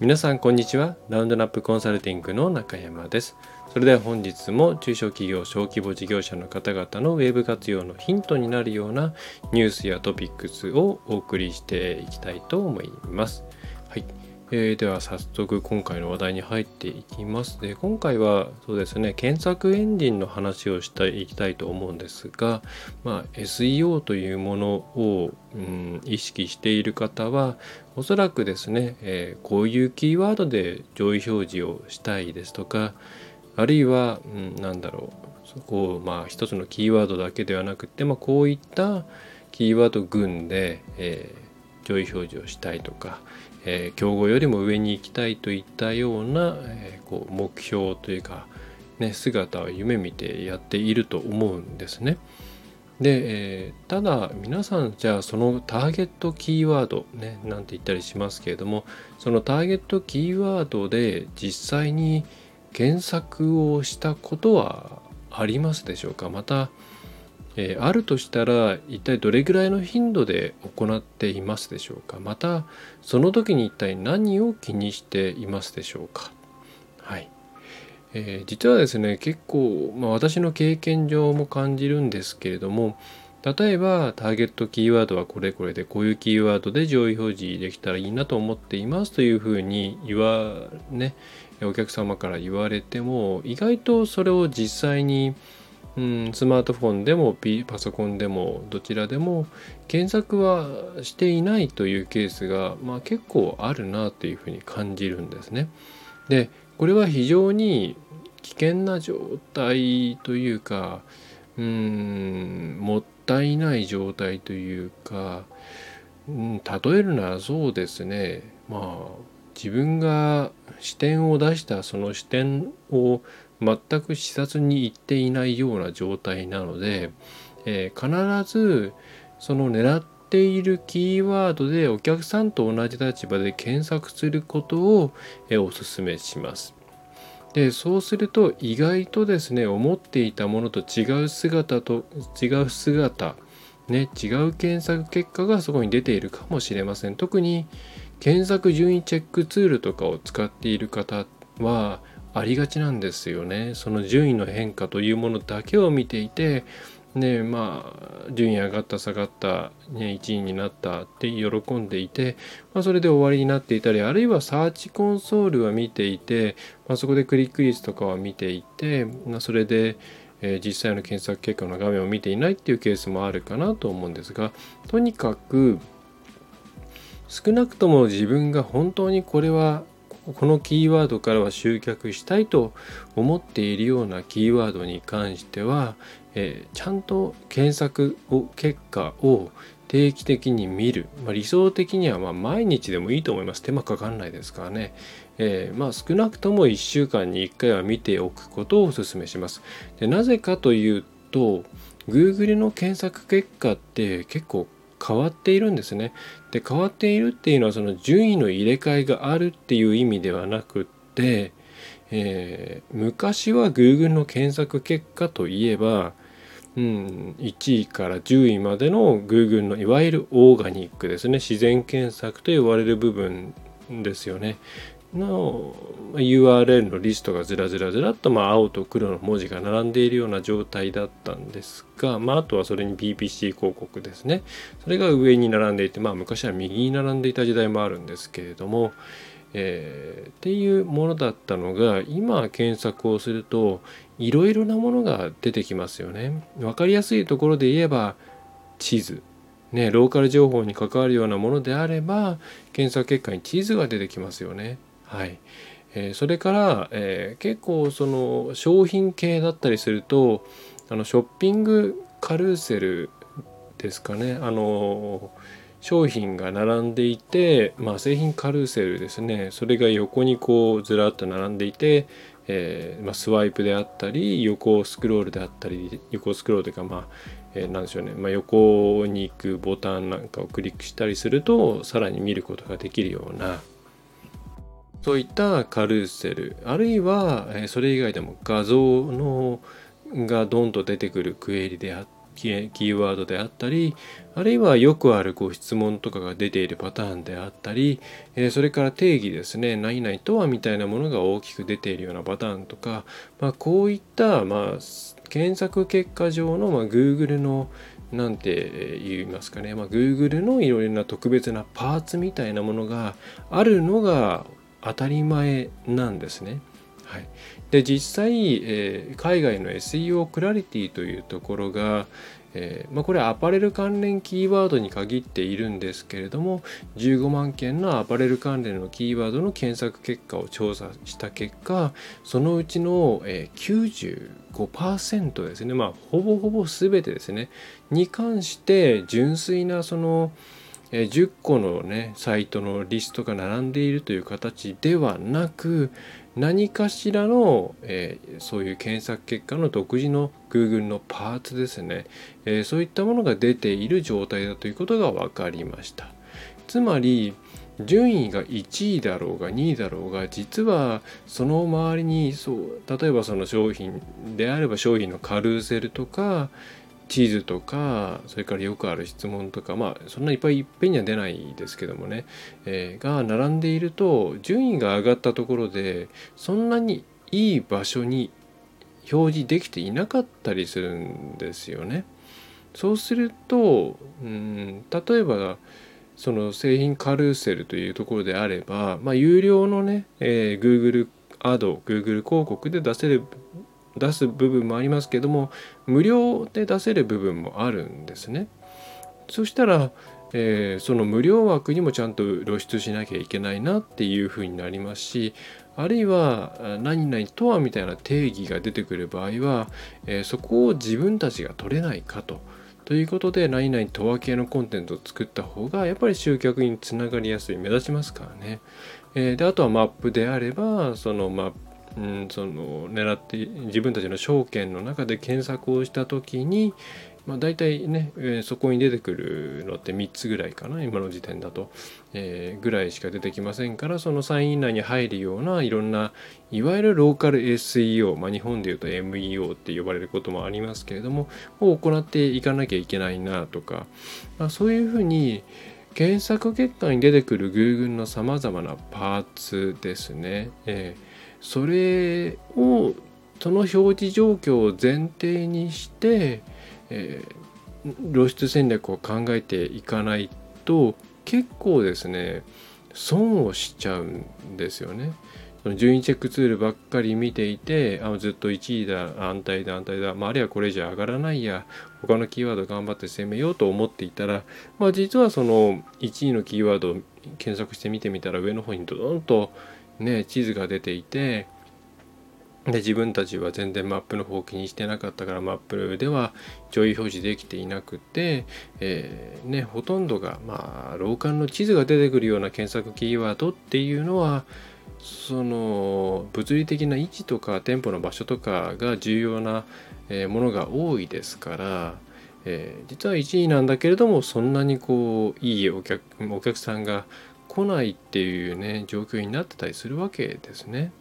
皆さんこんにちは。ラウンドナップコンサルティングの中山です。それでは本日も中小企業小規模事業者の方々のウェブ活用のヒントになるようなニュースやトピックスをお送りしていきたいと思います。はい。えー、では早速今回の話題に入っていきます。で今回はそうですね検索エンジンの話をしていきたいと思うんですが、まあ、SEO というものを、うん、意識している方はおそらくですね、えー、こういうキーワードで上位表示をしたいですとかあるいは、うん、なんだろうそこをまあ一つのキーワードだけではなくて、まあ、こういったキーワード群で、えー、上位表示をしたいとかえー、競合よりも上に行きたいといったような、えー、こう目標というか、ね、姿を夢見てやっていると思うんですね。で、えー、ただ皆さんじゃあそのターゲットキーワードねなんて言ったりしますけれどもそのターゲットキーワードで実際に検索をしたことはありますでしょうか？またえー、あるとしたら一体どれぐらいの頻度で行っていますでしょうか？またその時に一体何を気にしていますでしょうか？はい、えー、実はですね結構、まあ、私の経験上も感じるんですけれども例えばターゲットキーワードはこれこれでこういうキーワードで上位表示できたらいいなと思っていますというふうに言わねお客様から言われても意外とそれを実際にうん、スマートフォンでもパソコンでもどちらでも検索はしていないというケースが、まあ、結構あるなというふうに感じるんですね。でこれは非常に危険な状態というかうんもったいない状態というか、うん、例えるならそうですねまあ自分が視点を出したその視点を全く視察に行っていないような状態なので、えー、必ずその狙っているキーワードでお客さんと同じ立場で検索することを、えー、お勧めします。でそうすると意外とですね思っていたものと違う姿と違う姿ね違う検索結果がそこに出ているかもしれません特に検索順位チェックツールとかを使っている方はありがちなんですよね。その順位の変化というものだけを見ていてねまあ順位上がった下がった、ね、1位になったって喜んでいて、まあ、それで終わりになっていたりあるいはサーチコンソールは見ていて、まあ、そこでクリック率とかは見ていて、まあ、それでえ実際の検索結果の画面を見ていないっていうケースもあるかなと思うんですがとにかく少なくとも自分が本当にこれはこのキーワードからは集客したいと思っているようなキーワードに関しては、えー、ちゃんと検索を結果を定期的に見る、まあ、理想的にはま毎日でもいいと思います。手間かかんないですからね、えー、まあ少なくとも1週間に1回は見ておくことをお勧めします。でなぜかというと Google の検索結果って結構変わっているんですね。で変わっているっていうのはその順位の入れ替えがあるっていう意味ではなくって、えー、昔は Google の検索結果といえば、うん、1位から10位までの Google のいわゆるオーガニックですね自然検索と呼ばれる部分ですよね。の URL のリストがずらずらずらっとまあ青と黒の文字が並んでいるような状態だったんですが、まあ、あとはそれに PPC 広告ですねそれが上に並んでいて、まあ、昔は右に並んでいた時代もあるんですけれども、えー、っていうものだったのが今検索をするといろいろなものが出てきますよね。分かりやすいところで言えば地図ね、ローカル情報に関わるようなものであれば検索結果に地図が出てきますよね。はい。えー、それから、えー、結構その商品系だったりするとあのショッピングカルーセルですかね。あの商品が並んでいて、まあ、製品カルーセルですね。それが横にこうずらっと並んでいて、えー、まあ、スワイプであったり横スクロールであったり横スクロールというかまあ、えー、でしょうね、まあ、横に行くボタンなんかをクリックしたりするとさらに見ることができるようなそういったカルーセルあるいはそれ以外でも画像のがドンと出てくるクエリであっキーワードであったりあるいはよくあるご質問とかが出ているパターンであったり、それから定義ですね何々とはみたいなものが大きく出ているようなパターンとか、まあ、こういった、まあ、検索結果上の、まあ、Google のなんて言いますかね、まあ、Google のいろいろな特別なパーツみたいなものがあるのが当たり前なんですね。はい、で実際、えー、海外の SEO クラリティというところが、えー、まあ、これはアパレル関連キーワードに限っているんですけれども15万件のアパレル関連のキーワードの検索結果を調査した結果そのうちの、えー、95%ですね。まあほぼほぼ全てですね。に関して純粋なその10個のねサイトのリストが並んでいるという形ではなく何かしらの、えー、そういう検索結果の独自の Google のパーツですね、えー、そういったものが出ている状態だということが分かりました。つまり順位が1位だろうが2位だろうが実はその周りにそう例えばその商品であれば商品のカルーセルとかチーズとかそれからよくある質問とかまあそんないっぱいいっぺんには出ないですけどもね、えー、が並んでいると順位が上がったところでそんなにいい場所に表示できていなかったりするんですよね。そうするとうん例えばその製品カルーセルというところであれば、まあ、有料のね、えー、Google アド Google 広告で出せる出す部分もありますけども無料で出せる部分もあるんですね。そしたら、えー、その無料枠にもちゃんと露出しなきゃいけないなっていうふうになりますしあるいは何々とはみたいな定義が出てくる場合は、えー、そこを自分たちが取れないかと。ということで何々とは系のコンテンツを作った方がやっぱり集客につながりやすい目立ちますからね。えー、であとはマップであればそのマッうん、その狙って自分たちの証券の中で検索をした時に、まあ、大体ね、えー、そこに出てくるのって3つぐらいかな今の時点だと、えー、ぐらいしか出てきませんからその3位以内に入るようないろんないわゆるローカル SEO、まあ、日本でいうと MEO って呼ばれることもありますけれどもを行っていかなきゃいけないなとか、まあ、そういうふうに検索結果に出てくる Google のさまざまなパーツですね、えーそれをその表示状況を前提にして、えー、露出戦略を考えていかないと結構ですね損をしちゃうんですよね。その順位チェックツールばっかり見ていてあずっと1位だ安泰だ安泰だ、まあ、あるいはこれじゃ上がらないや他のキーワード頑張って攻めようと思っていたら、まあ、実はその1位のキーワードを検索してみてみたら上の方にドドンとね地図が出ていてで自分たちは全然マップの方を気にしてなかったからマップでは上位表示できていなくて、えー、ね、ほとんどがまあローカルの地図が出てくるような検索キーワードっていうのはその物理的な位置とか店舗の場所とかが重要なものが多いですから、えー、実は1位なんだけれどもそんなにこういいお客お客さんが来ないっていうね状況になってたりするわけですね。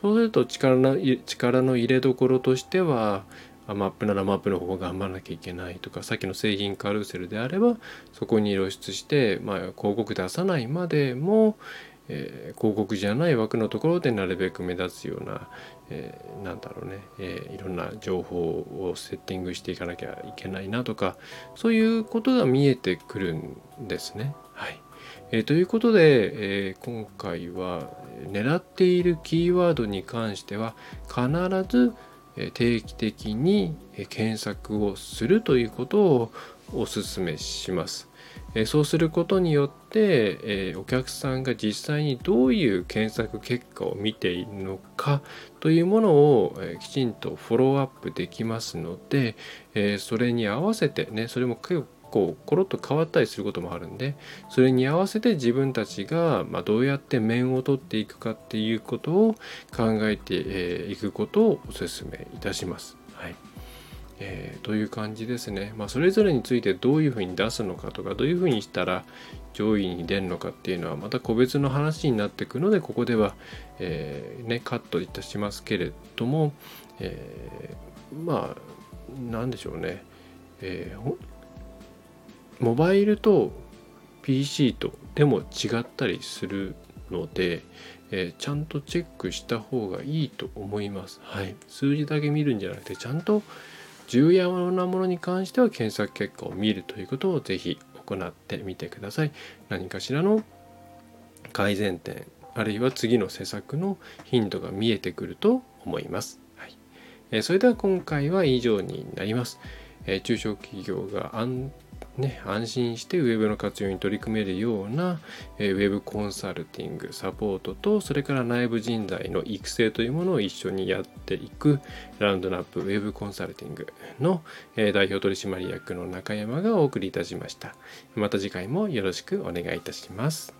そうすると力の力の入れどころとしてはマップならマップの方を頑張らなきゃいけないとかさっきの製品カルーセルであればそこに露出して、まあ、広告出さないまでも、えー、広告じゃない枠のところでなるべく目立つような、えー、なんだろうね、えー、いろんな情報をセッティングしていかなきゃいけないなとかそういうことが見えてくるんですね。えー、ということで、えー、今回は狙っているキーワードに関しては必ず定期的に検索をするということをお勧めします。そうすることによってお客さんが実際にどういう検索結果を見ているのかというものをきちんとフォローアップできますのでそれに合わせてねそれも結構コロッと変わったりすることもあるんでそれに合わせて自分たちが、まどうやって面を取っていくかっていうことを考えていくことをお勧めいたします。はいえー、という感じですね。まあ、それぞれについてどういうふうに出すのかとかどういうふうにしたら上位に出るのかっていうのはまた個別の話になってくのでここでは、えー、ね、カットいたしますけれども、えー、まあ何でしょうねえー、モバイルと PC とでも違ったりするので、えー、ちゃんとチェックした方がいいと思います。はい、数字だけ見るんじゃなくてちゃんと重要なものに関しては検索結果を見るということをぜひ行ってみてください。何かしらの改善点あるいは次の施策の頻度が見えてくると思います。はいえー、それでは今回は以上になります。えー、中小企業が安ね、安心して Web の活用に取り組めるような、えー、Web コンサルティング、サポートと、それから内部人材の育成というものを一緒にやっていく、ラウンドナップ Web コンサルティングの、えー、代表取締役の中山がお送りいたしました。また次回もよろしくお願いいたします。